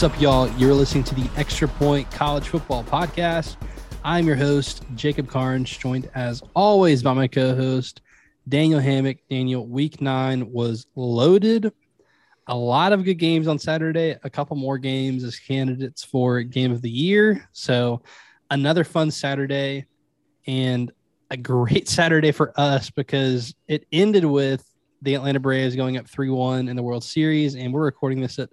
What's up, y'all? You're listening to the Extra Point College Football Podcast. I'm your host, Jacob Karnes, joined as always by my co host, Daniel Hammock. Daniel, week nine was loaded. A lot of good games on Saturday, a couple more games as candidates for game of the year. So, another fun Saturday and a great Saturday for us because it ended with the Atlanta Braves going up 3 1 in the World Series. And we're recording this at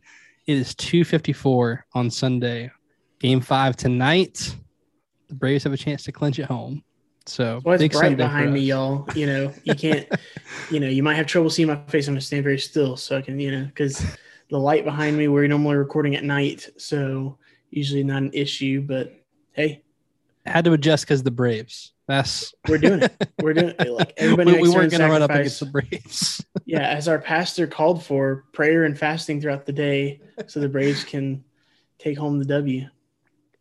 it is 254 on Sunday. Game five tonight. The Braves have a chance to clinch at home. So well, it's bright behind me, y'all. You know, you can't, you know, you might have trouble seeing my face. I'm gonna stand very still so I can, you know, because the light behind me, we're normally recording at night, so usually not an issue. But hey, I had to adjust because the Braves. That's we're doing it. We're doing it. Like everybody, we, we weren't going to run up against the Braves. yeah, as our pastor called for prayer and fasting throughout the day, so the Braves can take home the W.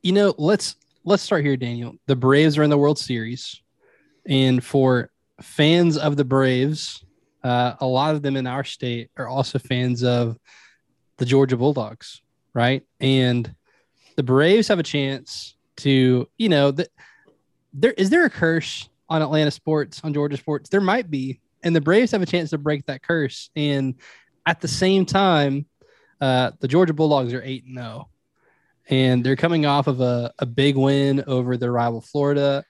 You know, let's let's start here, Daniel. The Braves are in the World Series, and for fans of the Braves, uh, a lot of them in our state are also fans of the Georgia Bulldogs, right? And the Braves have a chance to, you know, that there is there a curse on Atlanta sports, on Georgia sports? There might be, and the Braves have a chance to break that curse. And at the same time, uh, the Georgia Bulldogs are eight and zero, oh. and they're coming off of a, a big win over their rival Florida.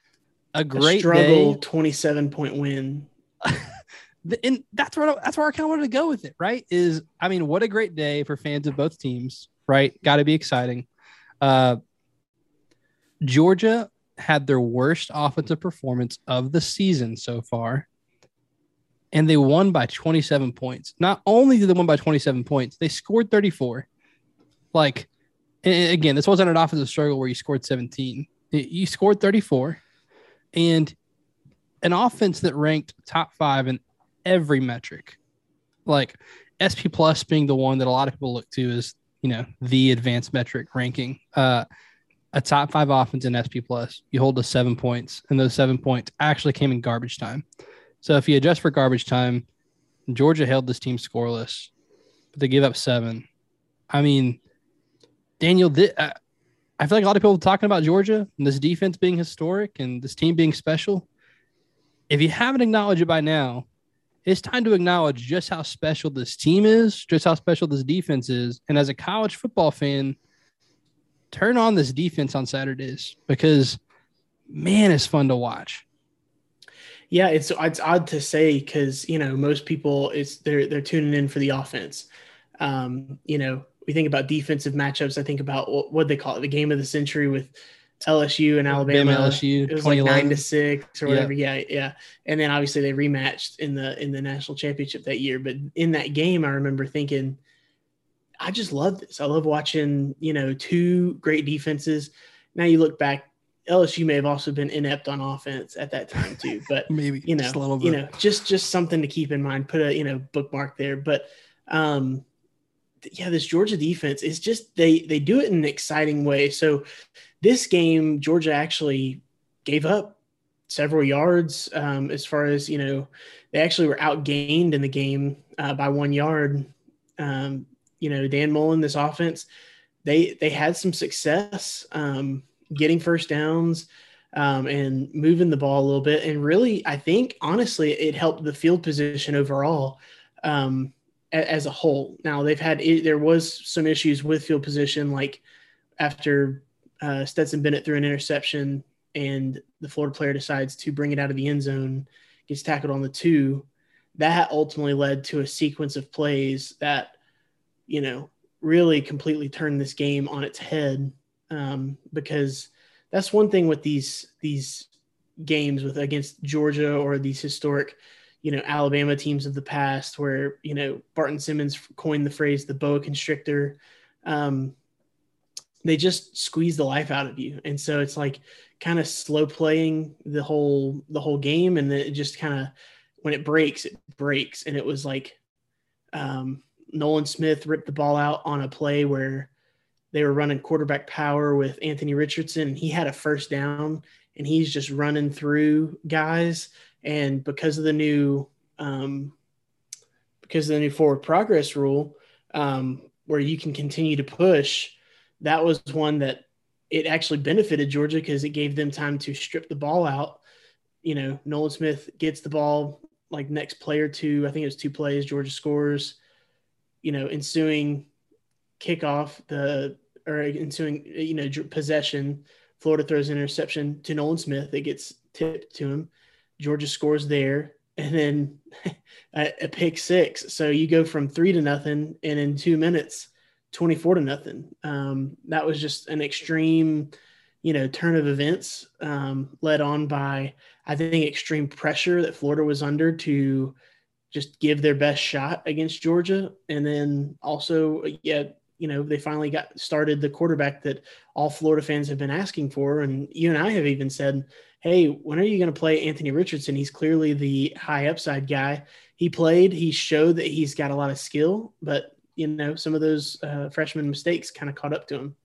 A great a struggle, twenty seven point win. and that's where that's where I kind of wanted to go with it. Right? Is I mean, what a great day for fans of both teams. Right? Got to be exciting. Uh, Georgia had their worst offensive performance of the season so far, and they won by 27 points. Not only did they win by 27 points, they scored 34. Like, again, this wasn't an offensive struggle where you scored 17. You scored 34, and an offense that ranked top five in every metric. Like SP plus being the one that a lot of people look to as you know the advanced metric ranking. Uh, a top five offense in SP plus, you hold to seven points, and those seven points actually came in garbage time. So if you adjust for garbage time, Georgia held this team scoreless, but they gave up seven. I mean, Daniel, th- uh, I feel like a lot of people are talking about Georgia and this defense being historic and this team being special. If you haven't acknowledged it by now, it's time to acknowledge just how special this team is, just how special this defense is. And as a college football fan, turn on this defense on Saturdays because man, it's fun to watch. Yeah, it's it's odd to say because you know most people it's they're they're tuning in for the offense. Um, you know, we think about defensive matchups. I think about what what they call it, the game of the century with LSU and Alabama. Bama, LSU, it was like nine to six or whatever. Yeah. yeah, yeah. And then obviously they rematched in the in the national championship that year. But in that game, I remember thinking, I just love this. I love watching, you know, two great defenses. Now you look back, LSU may have also been inept on offense at that time too, but maybe you know, you know, just just something to keep in mind. Put a you know bookmark there, but um, yeah, this Georgia defense is just they they do it in an exciting way. So this game, Georgia actually gave up several yards um, as far as you know they actually were outgained in the game uh, by one yard um, you know Dan Mullen, this offense, they they had some success um, getting first downs um, and moving the ball a little bit, and really, I think honestly, it helped the field position overall um, a, as a whole. Now they've had there was some issues with field position, like after uh, Stetson Bennett threw an interception and the Florida player decides to bring it out of the end zone, gets tackled on the two. That ultimately led to a sequence of plays that you know, really completely turn this game on its head um, because that's one thing with these these games with against Georgia or these historic, you know, Alabama teams of the past where you know Barton Simmons coined the phrase the boa constrictor. Um, they just squeeze the life out of you, and so it's like kind of slow playing the whole the whole game, and then it just kind of when it breaks, it breaks, and it was like um, Nolan Smith ripped the ball out on a play where they were running quarterback power with Anthony Richardson. He had a first down and he's just running through guys. And because of the new, um, because of the new forward progress rule, um, where you can continue to push, that was one that it actually benefited Georgia because it gave them time to strip the ball out. You know, Nolan Smith gets the ball like next play or two. I think it was two plays. Georgia scores. You know, ensuing kickoff, the or ensuing you know possession. Florida throws an interception to Nolan Smith. It gets tipped to him. Georgia scores there, and then a, a pick six. So you go from three to nothing, and in two minutes, twenty-four to nothing. Um, that was just an extreme, you know, turn of events, um, led on by I think extreme pressure that Florida was under to just give their best shot against Georgia, and then also, yeah, you know, they finally got started the quarterback that all Florida fans have been asking for. And you and I have even said, hey, when are you going to play Anthony Richardson? He's clearly the high upside guy. He played, he showed that he's got a lot of skill, but, you know, some of those uh, freshman mistakes kind of caught up to him.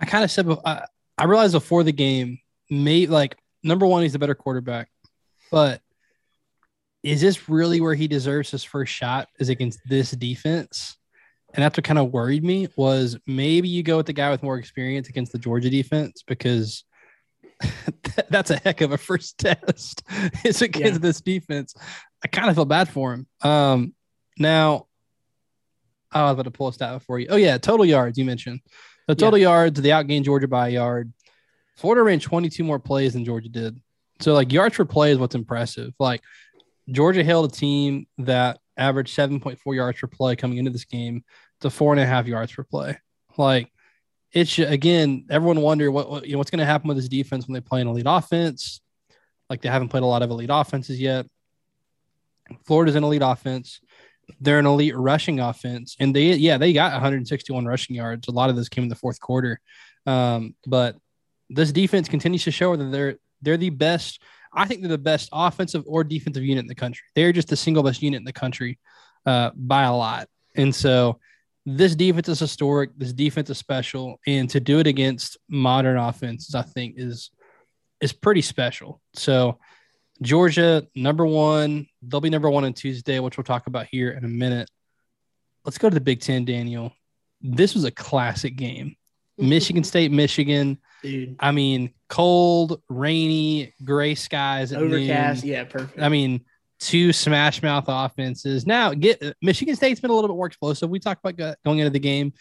I kind of said, I, I realized before the game, may like number one, he's a better quarterback, but is this really where he deserves his first shot is against this defense? And that's what kind of worried me was maybe you go with the guy with more experience against the Georgia defense because that's a heck of a first test. it's against yeah. this defense. I kind of feel bad for him. Um, now, oh, I was about to pull a stat for you. Oh yeah, total yards you mentioned. The total yeah. yards, they outgained Georgia by a yard. Florida ran 22 more plays than Georgia did. So like yards per play is what's impressive. Like Georgia held a team that averaged 7.4 yards per play coming into this game to four and a half yards per play. Like it's again, everyone wonder what, what you know what's going to happen with this defense when they play an elite offense. Like they haven't played a lot of elite offenses yet. Florida's an elite offense. They're an elite rushing offense, and they yeah they got 161 rushing yards. A lot of this came in the fourth quarter, um, but this defense continues to show that they're they're the best I think they're the best offensive or defensive unit in the country. They're just the single best unit in the country uh, by a lot. And so this defense is historic. This defense is special, and to do it against modern offenses, I think is is pretty special. So Georgia number one, they'll be number one on Tuesday, which we'll talk about here in a minute. Let's go to the Big Ten, Daniel. This was a classic game. Michigan State, Michigan. Dude. I mean, cold, rainy, gray skies. Overcast. Noon. Yeah, perfect. I mean, two smash mouth offenses. Now, get Michigan State's been a little bit more explosive. We talked about going into the game.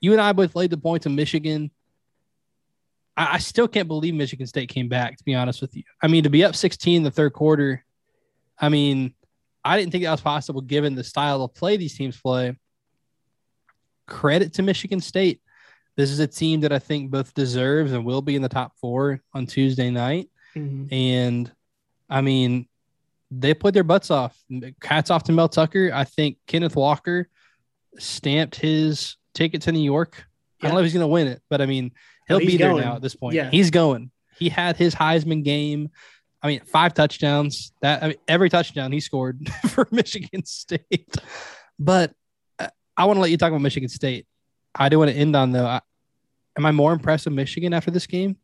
You and I both laid the points of Michigan. I, I still can't believe Michigan State came back, to be honest with you. I mean, to be up 16 in the third quarter, I mean, I didn't think that was possible given the style of play these teams play. Credit to Michigan State this is a team that I think both deserves and will be in the top four on Tuesday night. Mm-hmm. And I mean, they played their butts off. Hats off to Mel Tucker. I think Kenneth Walker stamped his ticket to New York. Yeah. I don't know if he's going to win it, but I mean, he'll oh, be there going. now at this point. Yeah. He's going. He had his Heisman game. I mean, five touchdowns. That I mean, every touchdown he scored for Michigan State. But uh, I want to let you talk about Michigan State. I do want to end on though. I, am I more impressed with Michigan after this game?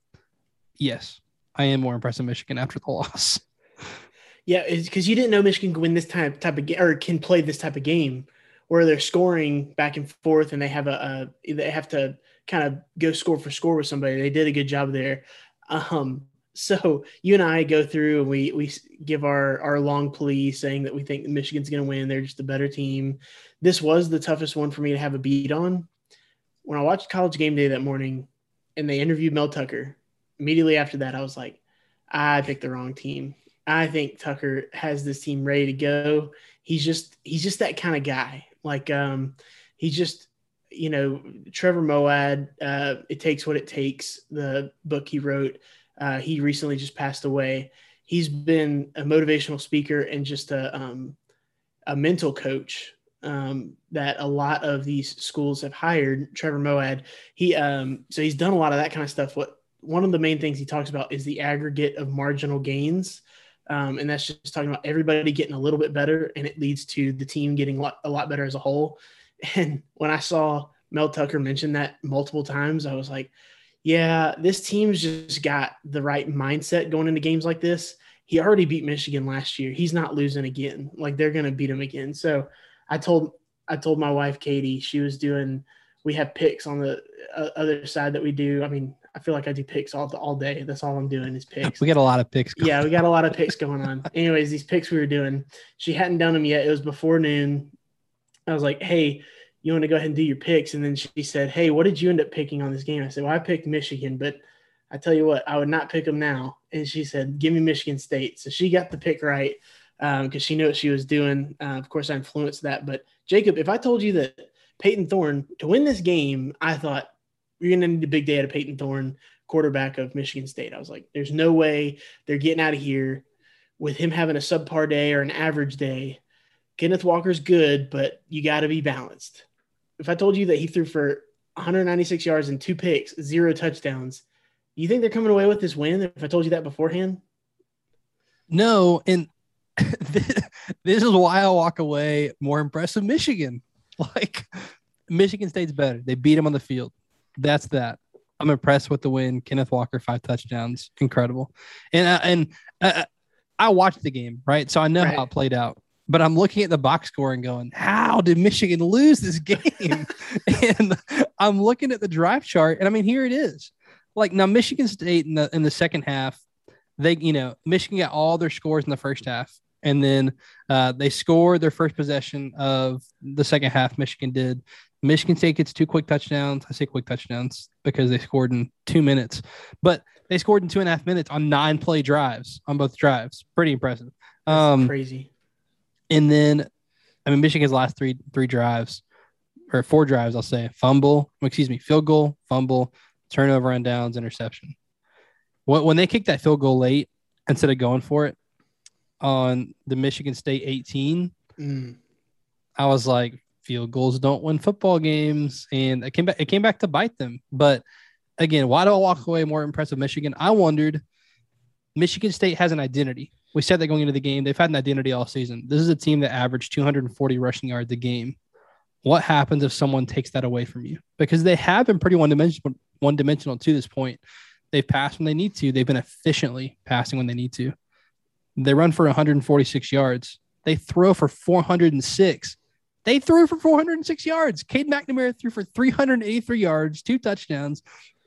Yes, I am more impressed with Michigan after the loss. Yeah, because you didn't know Michigan can win this type type of game or can play this type of game where they're scoring back and forth and they have a, a they have to kind of go score for score with somebody. They did a good job there. Um, so you and I go through and we we give our our long plea saying that we think Michigan's going to win. They're just a better team. This was the toughest one for me to have a beat on when I watched College Game Day that morning and they interviewed Mel Tucker, immediately after that, I was like, I picked the wrong team. I think Tucker has this team ready to go. He's just he's just that kind of guy. Like um he's just you know Trevor Moawad. Uh, it takes what it takes. The book he wrote. Uh, he recently just passed away. He's been a motivational speaker and just a um, a mental coach um, that a lot of these schools have hired. Trevor Moawad, he um, so he's done a lot of that kind of stuff. What one of the main things he talks about is the aggregate of marginal gains, um, and that's just talking about everybody getting a little bit better, and it leads to the team getting a lot, a lot better as a whole. And when I saw Mel Tucker mention that multiple times, I was like, yeah, this team's just got the right mindset going into games like this. He already beat Michigan last year. He's not losing again. Like they're going to beat him again. So I told I told my wife Katie she was doing. We have picks on the uh, other side that we do. I mean, I feel like I do picks all all day. That's all I'm doing is picks. We got a lot of picks. Going. Yeah, we got a lot of picks going on. Anyways, these picks we were doing, she hadn't done them yet. It was before noon. I was like, "Hey, you want to go ahead and do your picks?" And then she said, "Hey, what did you end up picking on this game?" I said, "Well, I picked Michigan, but I tell you what, I would not pick them now." And she said, "Give me Michigan State." So she got the pick right because um, she knew what she was doing. Uh, of course, I influenced that. But Jacob, if I told you that Payton Thorne to win this game, I thought you're going to need a big day out of Payton Thorne, quarterback of Michigan State. I was like, there's no way they're getting out of here with him having a subpar day or an average day. Kenneth Walker's good, but you got to be balanced. If I told you that he threw for 196 yards and two picks, zero touchdowns, you think they're coming away with this win? If I told you that beforehand, no. And this is why I walk away more impressed with Michigan. Like Michigan State's better. They beat them on the field. That's that. I'm impressed with the win. Kenneth Walker, five touchdowns, incredible. And uh, and uh, I watched the game, right? So I know right. how it played out. But I'm looking at the box score and going, how did Michigan lose this game? and I'm looking at the drive chart, and I mean, here it is. Like now, Michigan State in the in the second half, they you know Michigan got all their scores in the first half and then uh, they scored their first possession of the second half. Michigan did. Michigan State gets two quick touchdowns. I say quick touchdowns because they scored in two minutes, but they scored in two and a half minutes on nine play drives on both drives. Pretty impressive. Um, crazy. And then, I mean, Michigan's last three three drives or four drives, I'll say fumble, excuse me, field goal, fumble, turnover on downs, interception. When they kicked that field goal late instead of going for it, on the Michigan State 18, mm. I was like, field goals don't win football games, and it came back. It came back to bite them. But again, why do I walk away more impressed with Michigan? I wondered. Michigan State has an identity. We said that going into the game. They've had an identity all season. This is a team that averaged 240 rushing yards a game. What happens if someone takes that away from you? Because they have been pretty one dimensional, one dimensional to this point. They've passed when they need to. They've been efficiently passing when they need to. They run for 146 yards. They throw for 406. They threw for 406 yards. Cade McNamara threw for 383 yards, two touchdowns.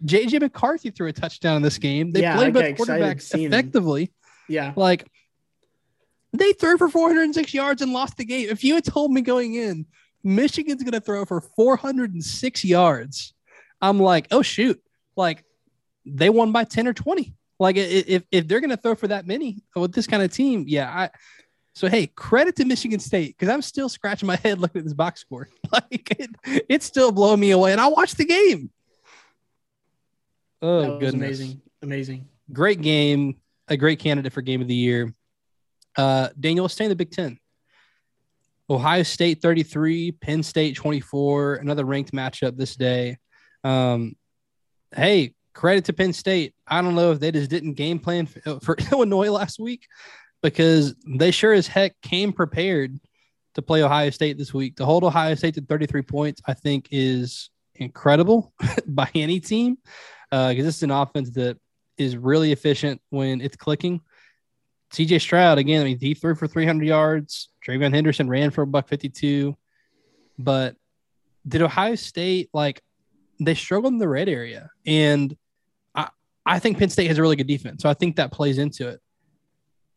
JJ McCarthy threw a touchdown in this game. They yeah, played both quarterbacks effectively. Him. Yeah. Like they threw for 406 yards and lost the game. If you had told me going in, Michigan's going to throw for 406 yards, I'm like, oh, shoot. Like they won by 10 or 20. Like if if they're gonna throw for that many with this kind of team, yeah. I so hey, credit to Michigan State because I'm still scratching my head looking at this box score. Like it, it's still blowing me away, and I watched the game. Oh, goodness! Amazing, amazing, great game. A great candidate for game of the year. Uh, Daniel, let's stay in the Big Ten. Ohio State 33, Penn State 24, another ranked matchup this day. Um, hey, credit to Penn State. I don't know if they just didn't game plan for, for Illinois last week because they sure as heck came prepared to play Ohio State this week. To hold Ohio State to 33 points, I think is incredible by any team because uh, this is an offense that is really efficient when it's clicking. CJ Stroud, again, I mean, he threw for 300 yards. TreVeyon Henderson ran for a buck 52. But did Ohio State, like, they struggled in the red area. And I think Penn State has a really good defense, so I think that plays into it.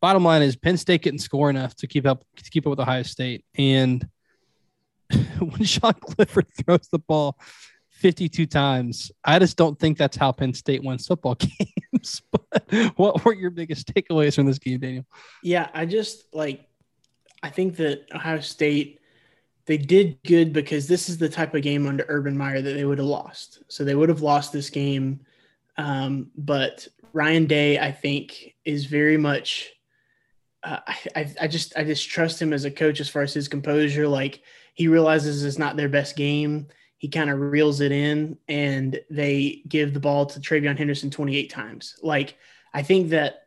Bottom line is Penn State couldn't score enough to keep up to keep up with Ohio State, and when Sean Clifford throws the ball 52 times, I just don't think that's how Penn State wins football games. but what were your biggest takeaways from this game, Daniel? Yeah, I just like I think that Ohio State they did good because this is the type of game under Urban Meyer that they would have lost. So they would have lost this game um, but Ryan Day, I think, is very much. Uh, I, I just I just trust him as a coach as far as his composure. Like he realizes it's not their best game. He kind of reels it in, and they give the ball to TreVeyon Henderson 28 times. Like I think that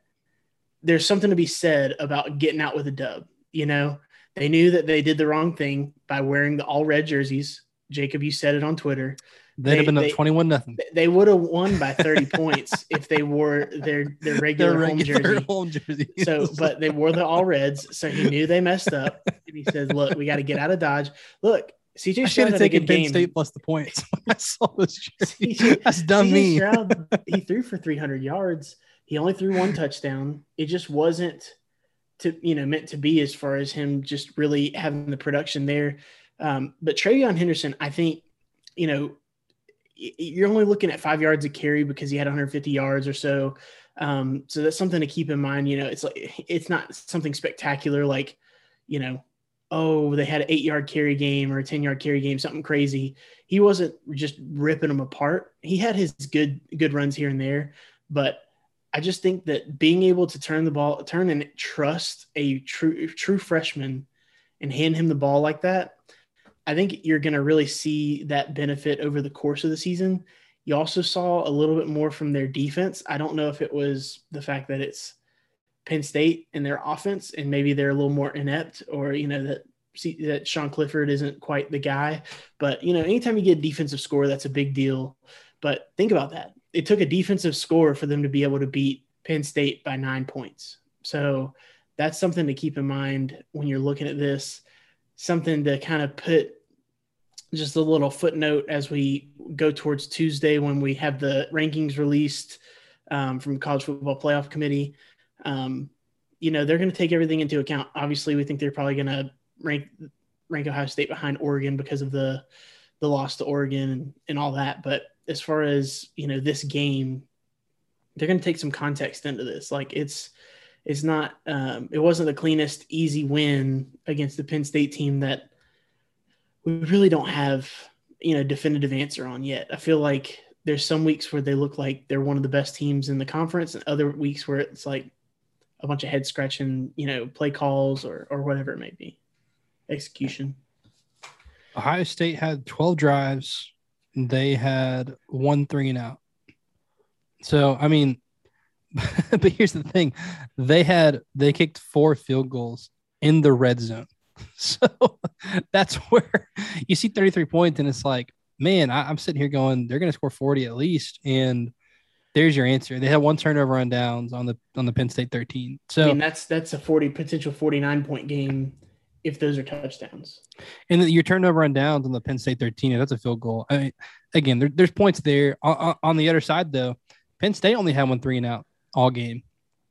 there's something to be said about getting out with a dub. You know, they knew that they did the wrong thing by wearing the all red jerseys. Jacob, you said it on Twitter. They'd have been up twenty-one nothing. They would have won by thirty points if they wore their their regular, their home, jersey. home jersey. So, but they wore the all reds, so he knew they messed up, and he said, "Look, we got to get out of Dodge. Look, CJ Stroud should have taken Penn game. State plus the points. I saw this. jersey. CJ That's dumb me. Stroud, he threw for 300 yards. He only threw one touchdown. It just wasn't to you know meant to be as far as him just really having the production there. Um, but TreVeyon Henderson, I think, you know, you're only looking at five yards of carry because he had 150 yards or so. Um, so that's something to keep in mind. You know, it's like it's not something spectacular like, you know, oh, they had an eight yard carry game or a 10 yard carry game, something crazy. He wasn't just ripping them apart. He had his good good runs here and there, but I just think that being able to turn the ball, turn and trust a true true freshman and hand him the ball like that, I think you're going to really see that benefit over the course of the season. You also saw a little bit more from their defense. I don't know if it was the fact that it's Penn State and their offense, and maybe they're a little more inept, or you know that that Sean Clifford isn't quite the guy. But you know, anytime you get a defensive score, that's a big deal. But think about that. It took a defensive score for them to be able to beat Penn State by nine points. So that's something to keep in mind when you're looking at this. Something to kind of put just a little footnote as we go towards Tuesday when we have the rankings released um, from College Football Playoff Committee. Um, you know, they're going to take everything into account. Obviously, we think they're probably going to rank rank Ohio State behind Oregon because of the the loss to Oregon and, and all that. But as far as you know, this game, they're going to take some context into this. Like it's it's not um, it wasn't the cleanest easy win against the Penn State team that we really don't have you know definitive answer on yet. I feel like there's some weeks where they look like they're one of the best teams in the conference, and other weeks where it's like a bunch of head scratching, you know, play calls or or whatever it may be, execution. Ohio State had 12 drives. They had one three and out. So, I mean, but here's the thing they had, they kicked four field goals in the red zone. So that's where you see 33 points, and it's like, man, I, I'm sitting here going, they're going to score 40 at least. And there's your answer. They had one turnover on downs on the on the Penn State 13. So I mean, that's that's a forty potential forty nine point game if those are touchdowns. And your turnover on downs on the Penn State 13, that's a field goal. I mean, again, there, there's points there. On, on the other side, though, Penn State only had one three and out all game.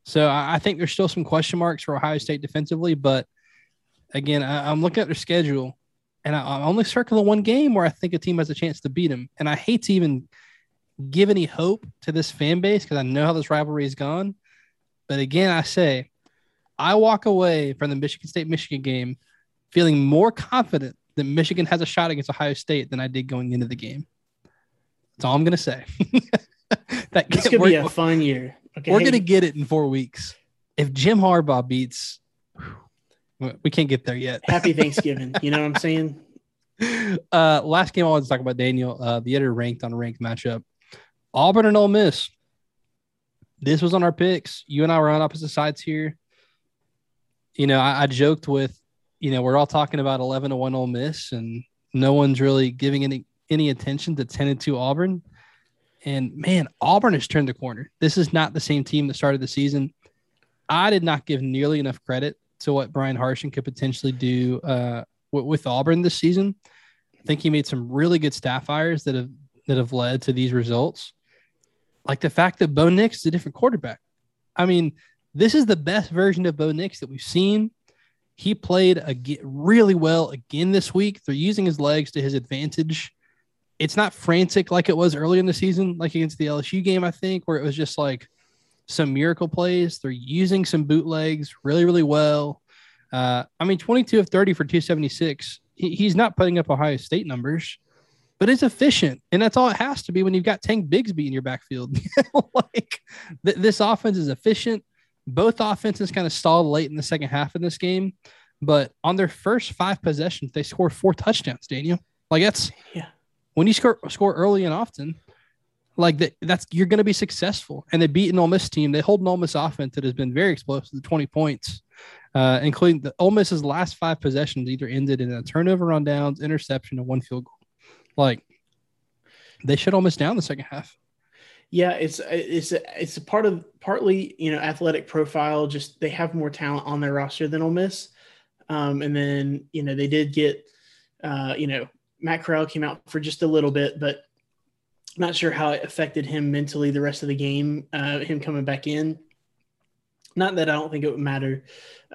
So I, I think there's still some question marks for Ohio State defensively. But again, I, I'm looking at their schedule and I, I'm only circling one game where I think a team has a chance to beat them. And I hate to even give any hope to this fan base because I know how this rivalry has gone. But again, I say, I walk away from the Michigan State Michigan game feeling more confident that Michigan has a shot against Ohio State than I did going into the game. That's all I'm going to say. that This could be a fun year. Okay, we're hey, going to get it in four weeks. If Jim Harbaugh beats, we can't get there yet. happy Thanksgiving. You know what I'm saying? uh, last game I wanted to talk about, Daniel. Uh, the other ranked on ranked matchup, Auburn and Ole Miss. This was on our picks. You and I were on opposite sides here. You know, I, I joked with, you know, we're all talking about eleven to one Ole Miss, and no one's really giving any any attention to ten and two Auburn. And man, Auburn has turned the corner. This is not the same team that started the season. I did not give nearly enough credit to what Bryan Harsin could potentially do uh, with, with Auburn this season. I think he made some really good staff hires that have that have led to these results. Like the fact that Bo Nix is a different quarterback. I mean, this is the best version of Bo Nix that we've seen. He played ag- really well again this week. They're using his legs to his advantage. It's not frantic like it was early in the season, like against the LSU game, I think, where it was just like some miracle plays. They're using some bootlegs really, really well. Uh, I mean, 22 of 30 for 276. He, he's not putting up Ohio State numbers, but it's efficient. And that's all it has to be when you've got Tank Bigsby in your backfield. like th- this offense is efficient. Both offenses kind of stalled late in the second half of this game, but on their first five possessions, they scored four touchdowns, Daniel. Like that's Yeah. When you score score early and often, like that that's you're going to be successful. And they beat an Ole Miss team. They hold an Ole Miss offense that has been very explosive to 20 points, uh, including the Ole Miss's last five possessions either ended in a turnover on downs, interception, and one field goal. Like they Ole Miss down the second half. Yeah, it's it's it's a part of partly you know athletic profile. Just they have more talent on their roster than Ole Miss, um, and then you know they did get Uh, you know, Matt Corral came out for just a little bit, but not sure how it affected him mentally the rest of the game. Uh, him coming back in. Not that I don't think it would matter.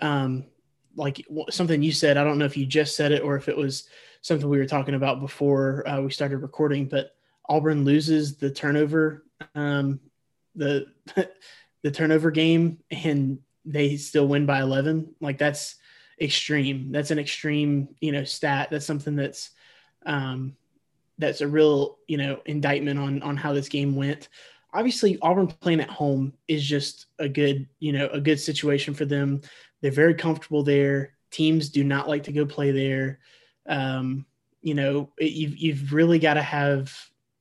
Um, like something you said, I don't know if you just said it or if it was something we were talking about before uh, we started recording, but Auburn loses the turnover, um, the the turnover game, and they still win by 11. Like that's extreme. That's an extreme, you know, stat. That's something that's um, that's a real, you know, indictment on on how this game went. Obviously, Auburn playing at home is just a good, you know, a good situation for them. They're very comfortable there. Teams do not like to go play there. Um, you know, it, you've you've really got to have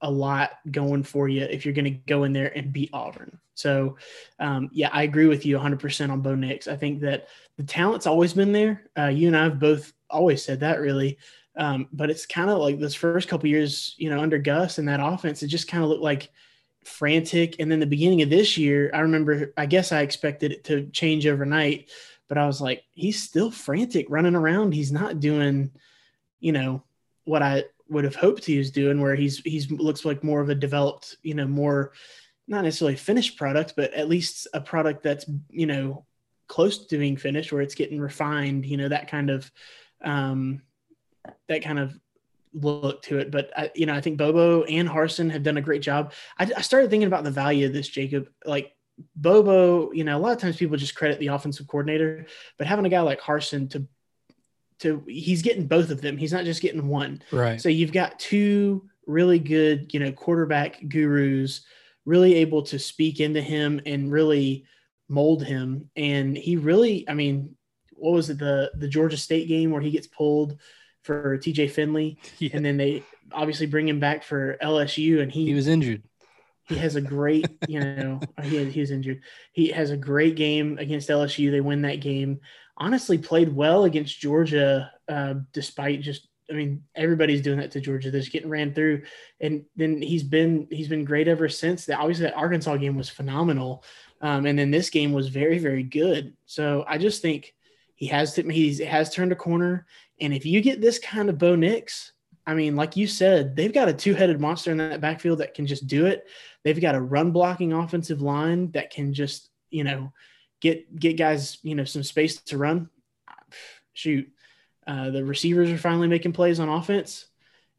a lot going for you if you're going to go in there and beat Auburn. So, um, yeah, I agree with you 100% on Bo Nix. I think that the talent's always been there. Uh, you and I have both always said that, really. Um, but it's kind of like this first couple years, you know, under Gus and that offense, it just kind of looked like frantic. And then the beginning of this year, I remember, I guess I expected it to change overnight, but I was like, he's still frantic running around. He's not doing, you know, what I would have hoped he was doing, where he's he's looks like more of a developed, you know, more not necessarily finished product, but at least a product that's you know close to being finished, where it's getting refined, you know, that kind of um, that kind of look to it. But I, you know, I think Bobo and Harsin have done a great job. I, I started thinking about the value of this, Jacob. Like Bobo, you know, a lot of times people just credit the offensive coordinator, but having a guy like Harsin to to he's getting both of them. He's not just getting one. Right. So you've got two really good, you know, quarterback gurus, really able to speak into him and really mold him. And he really, I mean, what was it the the Georgia State game where he gets pulled for TJ Finley, yeah. and then they obviously bring him back for LSU, and he he was injured. He has a great, you know, he, he was injured. He has a great game against LSU. They win that game honestly played well against Georgia, uh, despite just I mean, everybody's doing that to Georgia. They're just getting ran through, and then he's been he's been great ever since. That obviously that Arkansas game was phenomenal, um, and then this game was very very good. So I just think he has to, he has turned a corner. And if you get this kind of Bo Nix, I mean, like you said, they've got a two headed monster in that backfield that can just do it. They've got a run blocking offensive line that can just you know get get guys you know some space to run. Shoot, uh, the receivers are finally making plays on offense,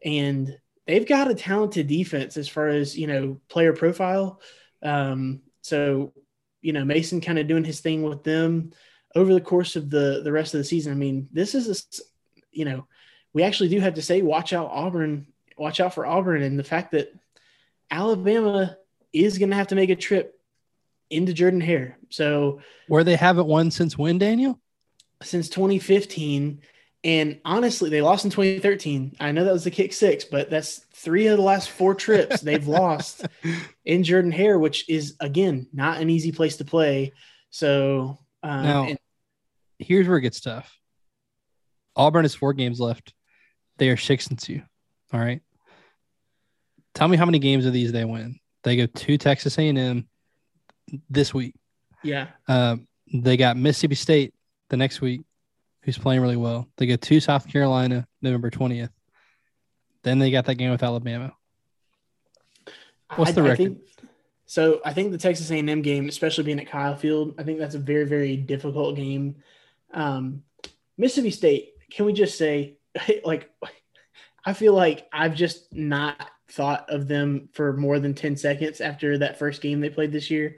and they've got a talented defense as far as you know player profile. Um, so you know Mason kind of doing his thing with them over the course of the the rest of the season. I mean, this is a you know we actually do have to say watch out Auburn, watch out for Auburn, and the fact that Alabama is going to have to make a trip into Jordan Hare. So where they haven't won since when, Daniel? Since 2015. And honestly, they lost in 2013. I know that was the kick six, but that's three of the last four trips they've lost in Jordan Hare, which is again not an easy place to play. So um, now, and- here's where it gets tough. Auburn has four games left. They are six and two. All right. Tell me how many games of these they win. They go to Texas A&M, this week. Yeah. Uh, they got Mississippi State the next week, who's playing really well. They go to South Carolina November 20th. Then they got that game with Alabama. What's the I, record? I think, so I think the Texas A&M game, especially being at Kyle Field, I think that's a very, very difficult game. Um, Mississippi State, can we just say, like, I feel like I've just not thought of them for more than 10 seconds after that first game they played this year,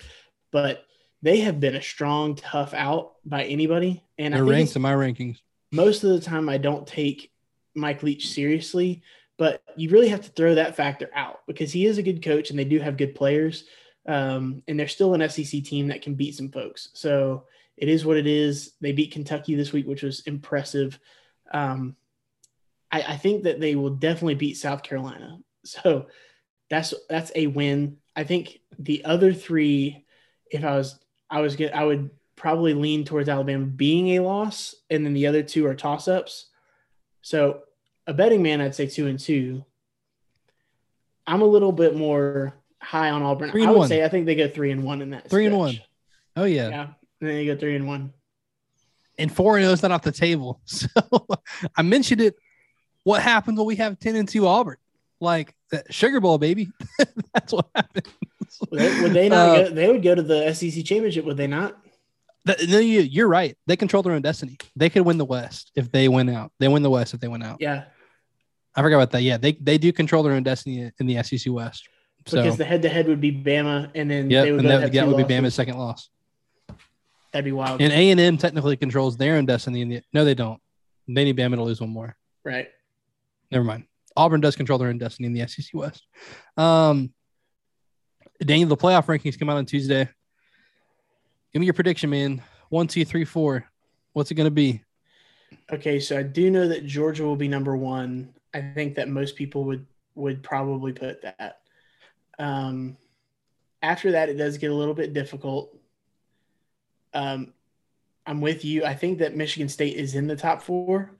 but they have been a strong, tough out by anybody. And They're ranked in my rankings. Most of the time, I don't take Mike Leach seriously, but you really have to throw that factor out because he is a good coach and they do have good players. Um, and they're still an SEC team that can beat some folks. So it is what it is. They beat Kentucky this week, which was impressive. Um, I, I think that they will definitely beat South Carolina. So that's that's a win. I think the other three, if I was I was get I would probably lean towards Alabama being a loss, and then the other two are toss ups. So a betting man, I'd say two and two. I'm a little bit more high on Auburn. I would one. say I think they go three and one in that. Three stretch. and one. Oh yeah. Yeah. And then you go three and one. And four and oh is not off the table. So I mentioned it what happens when we have 10 and 2 Auburn? Like that Sugar Bowl, baby. That's what happens. Would they, would they not? Uh, go, they would go to the SEC championship, would they not? Th- No, you, you're right. They control their own destiny. They could win the West if they win out. They win the West if they win out. Yeah, I forgot about that. Yeah, they they do control their own destiny in the SEC West. So because the head to head would be Bama, and then yeah, they would and that, that would be losses. Bama's second loss. That'd be wild, And A and M technically controls their own destiny. In the, no, they don't. They need Bama to lose one more. right? Never mind. Auburn does control their own destiny in the SEC West. Um, Daniel, the playoff rankings come out on Tuesday. Give me your prediction, man. One, two, three, four. What's it going to be? Okay, so I do know that Georgia will be number one. I think that most people would would probably put that. Um, after that, it does get a little bit difficult. Um, I'm with you. I think that Michigan State is in the top four.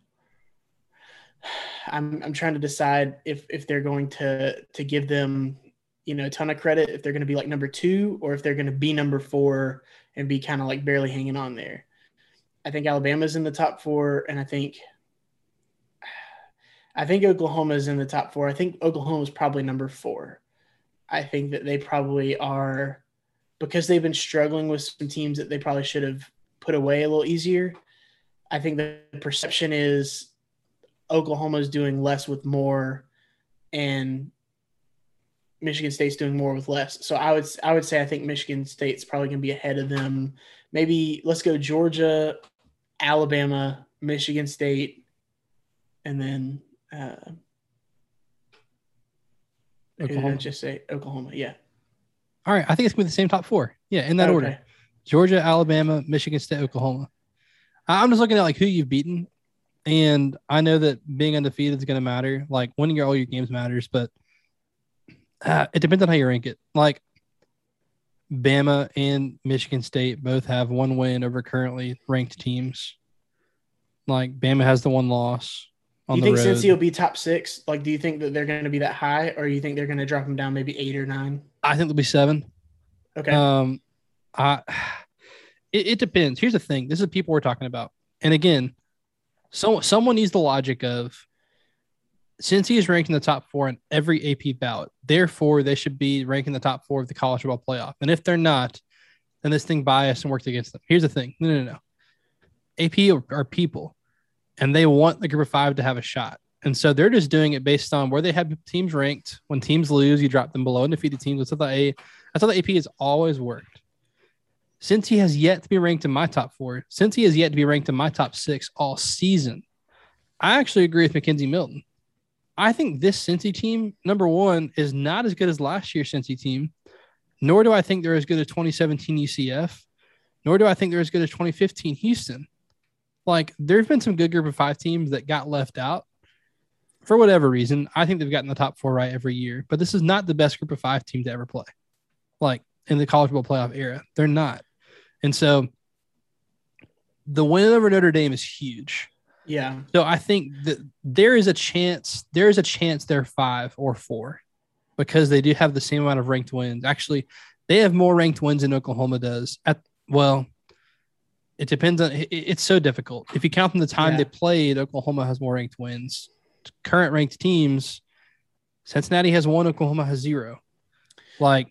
I'm I'm trying to decide if if they're going to to give them you know a ton of credit if they're going to be like number two or if they're going to be number four and be kind of like barely hanging on there. I think Alabama's in the top four, and I think I think Oklahoma's in the top four. I think Oklahoma's probably number four. I think that they probably are because they've been struggling with some teams that they probably should have put away a little easier. I think the perception is Oklahoma's doing less with more, and Michigan State's doing more with less. So I would I would say I think Michigan State's probably going to be ahead of them. Maybe let's go Georgia, Alabama, Michigan State, and then uh, who did I Oklahoma. just say Oklahoma. Yeah, All right. I think it's going to be the same top four. Yeah, in that order. Georgia, Alabama, Michigan State, Oklahoma. I'm just looking at like who you've beaten, and I know that being undefeated is going to matter. Like winning your all your games matters, but uh, it depends on how you rank it. Like Bama and Michigan State both have one win over currently ranked teams. Like Bama has the one loss Do you think road. Cincy will be top six? Like, do you think that they're going to be that high, or you think they're going to drop them down maybe eight or nine? I think they'll be seven. Okay, Um, I it, it depends. Here's the thing: this is the people we're talking about, and again, so someone needs the logic of Cincy is ranked in the top four in every AP ballot, therefore they should be ranking the top four of the college football playoff. And if they're not, then this thing biased and worked against them. Here's the thing: no, no, no. AP are, are people, and they want the group of five to have a shot. And so they're just doing it based on where they have teams ranked. When teams lose, you drop them below undefeated teams. That's how the A. That's how the AP has always worked. Cincy has yet to be ranked in my top four, Cincy has yet to be ranked in my top six all season, I actually agree with McKenzie Milton. I think this Cincy team, number one, is not as good as last year's Cincy team, nor do I think they're as good as 2017 UCF, nor do I think they're as good as 2015 Houston. Like, there's been some good group of five teams that got left out for whatever reason. I think they've gotten the top four right every year, but this is not the best group of five team to ever play. Like in the college football playoff era, they're not. And so the win over Notre Dame is huge. yeah, So I think that there is a chance, there is a chance they're five or four because they do have the same amount of ranked wins. Actually, they have more ranked wins than Oklahoma does. At well, it depends on it, it's so difficult. If you count from the time Yeah. they played, Oklahoma has more ranked wins. Current ranked teams, Cincinnati has one, Oklahoma has zero. Like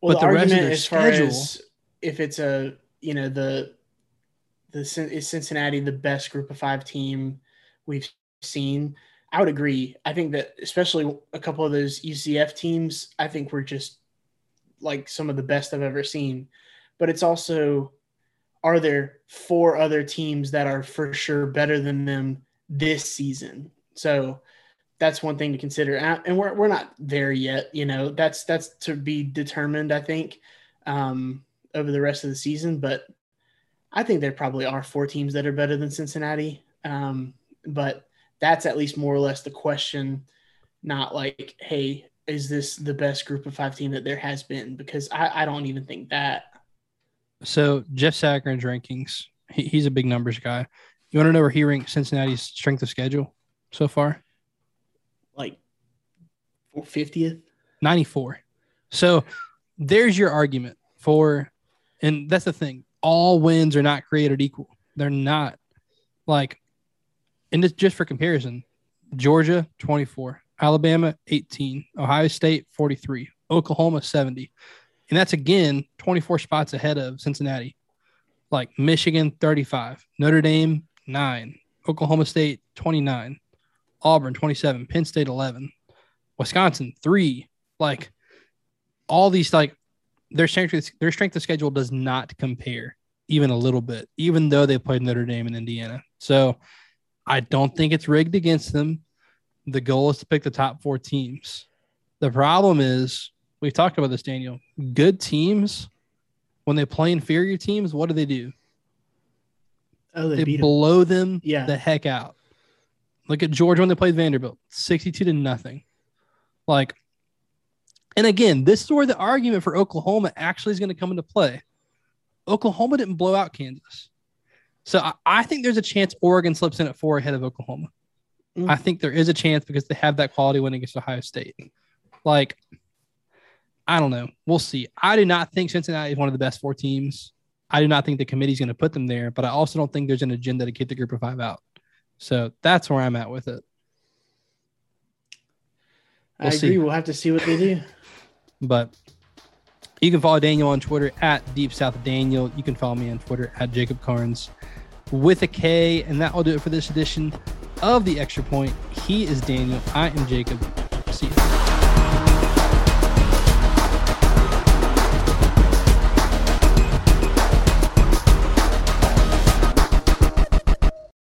Well, But the, the rest of their as far schedule- as if it's a you know the the is Cincinnati the best Group of Five team we've seen? I would agree. I think that especially a couple of those UCF teams, I think were just like some of the best I've ever seen. But it's also are there four other teams that are for sure better than them this season? So that's one thing to consider. And we're, we're not there yet you know that's that's to be determined i think um, over the rest of the season but i think there probably are four teams that are better than cincinnati. Um, but that's at least more or less the question not like hey is this the best group of five team that there has been? Because i, I don't even think that so, Jeff Sagarin's rankings. He, he's a big numbers guy. You want to know where he ranks Cincinnati's strength of schedule so far? like 50th 94. So there's your argument for, and that's the thing. All wins are not created equal. They're not like, and it's just for comparison. Georgia 24, Alabama 18, Ohio State 43, Oklahoma 70. And that's again 24 spots ahead of Cincinnati. Like Michigan 35, Notre Dame 9, Oklahoma State 29, Auburn 27, Penn State 11, Wisconsin 3. Like all these like their strength their strength of schedule does not compare even a little bit, even though they played Notre Dame and Indiana. So I don't think it's rigged against them. The goal is to pick the top four teams. The problem is we've talked about this, Daniel. Good teams, when they play inferior teams, what do they do? Oh, they, They blow them Yeah. the heck out. Look at Georgia when they played Vanderbilt, 62 to nothing. Like, and again, this is where the argument for Oklahoma actually is going to come into play. Oklahoma didn't blow out Kansas. So I, I think there's a chance Oregon slips in at four ahead of Oklahoma. Mm. I think there is a chance because they have that quality win against Ohio State. Like, I don't know. We'll see. I do not think Cincinnati is one of the best four teams. I do not think the committee's going to put them there, but I also don't think there's an agenda to kick the group of five out. So that's where I'm at with it. I we'll agree. see. We'll have to see what they do. But you can follow Daniel on Twitter at Deep South Daniel. You can follow me on Twitter at Jacob Karnes with a K. And that will do it for this edition of the Extra Point. He is Daniel. I am Jacob. See you.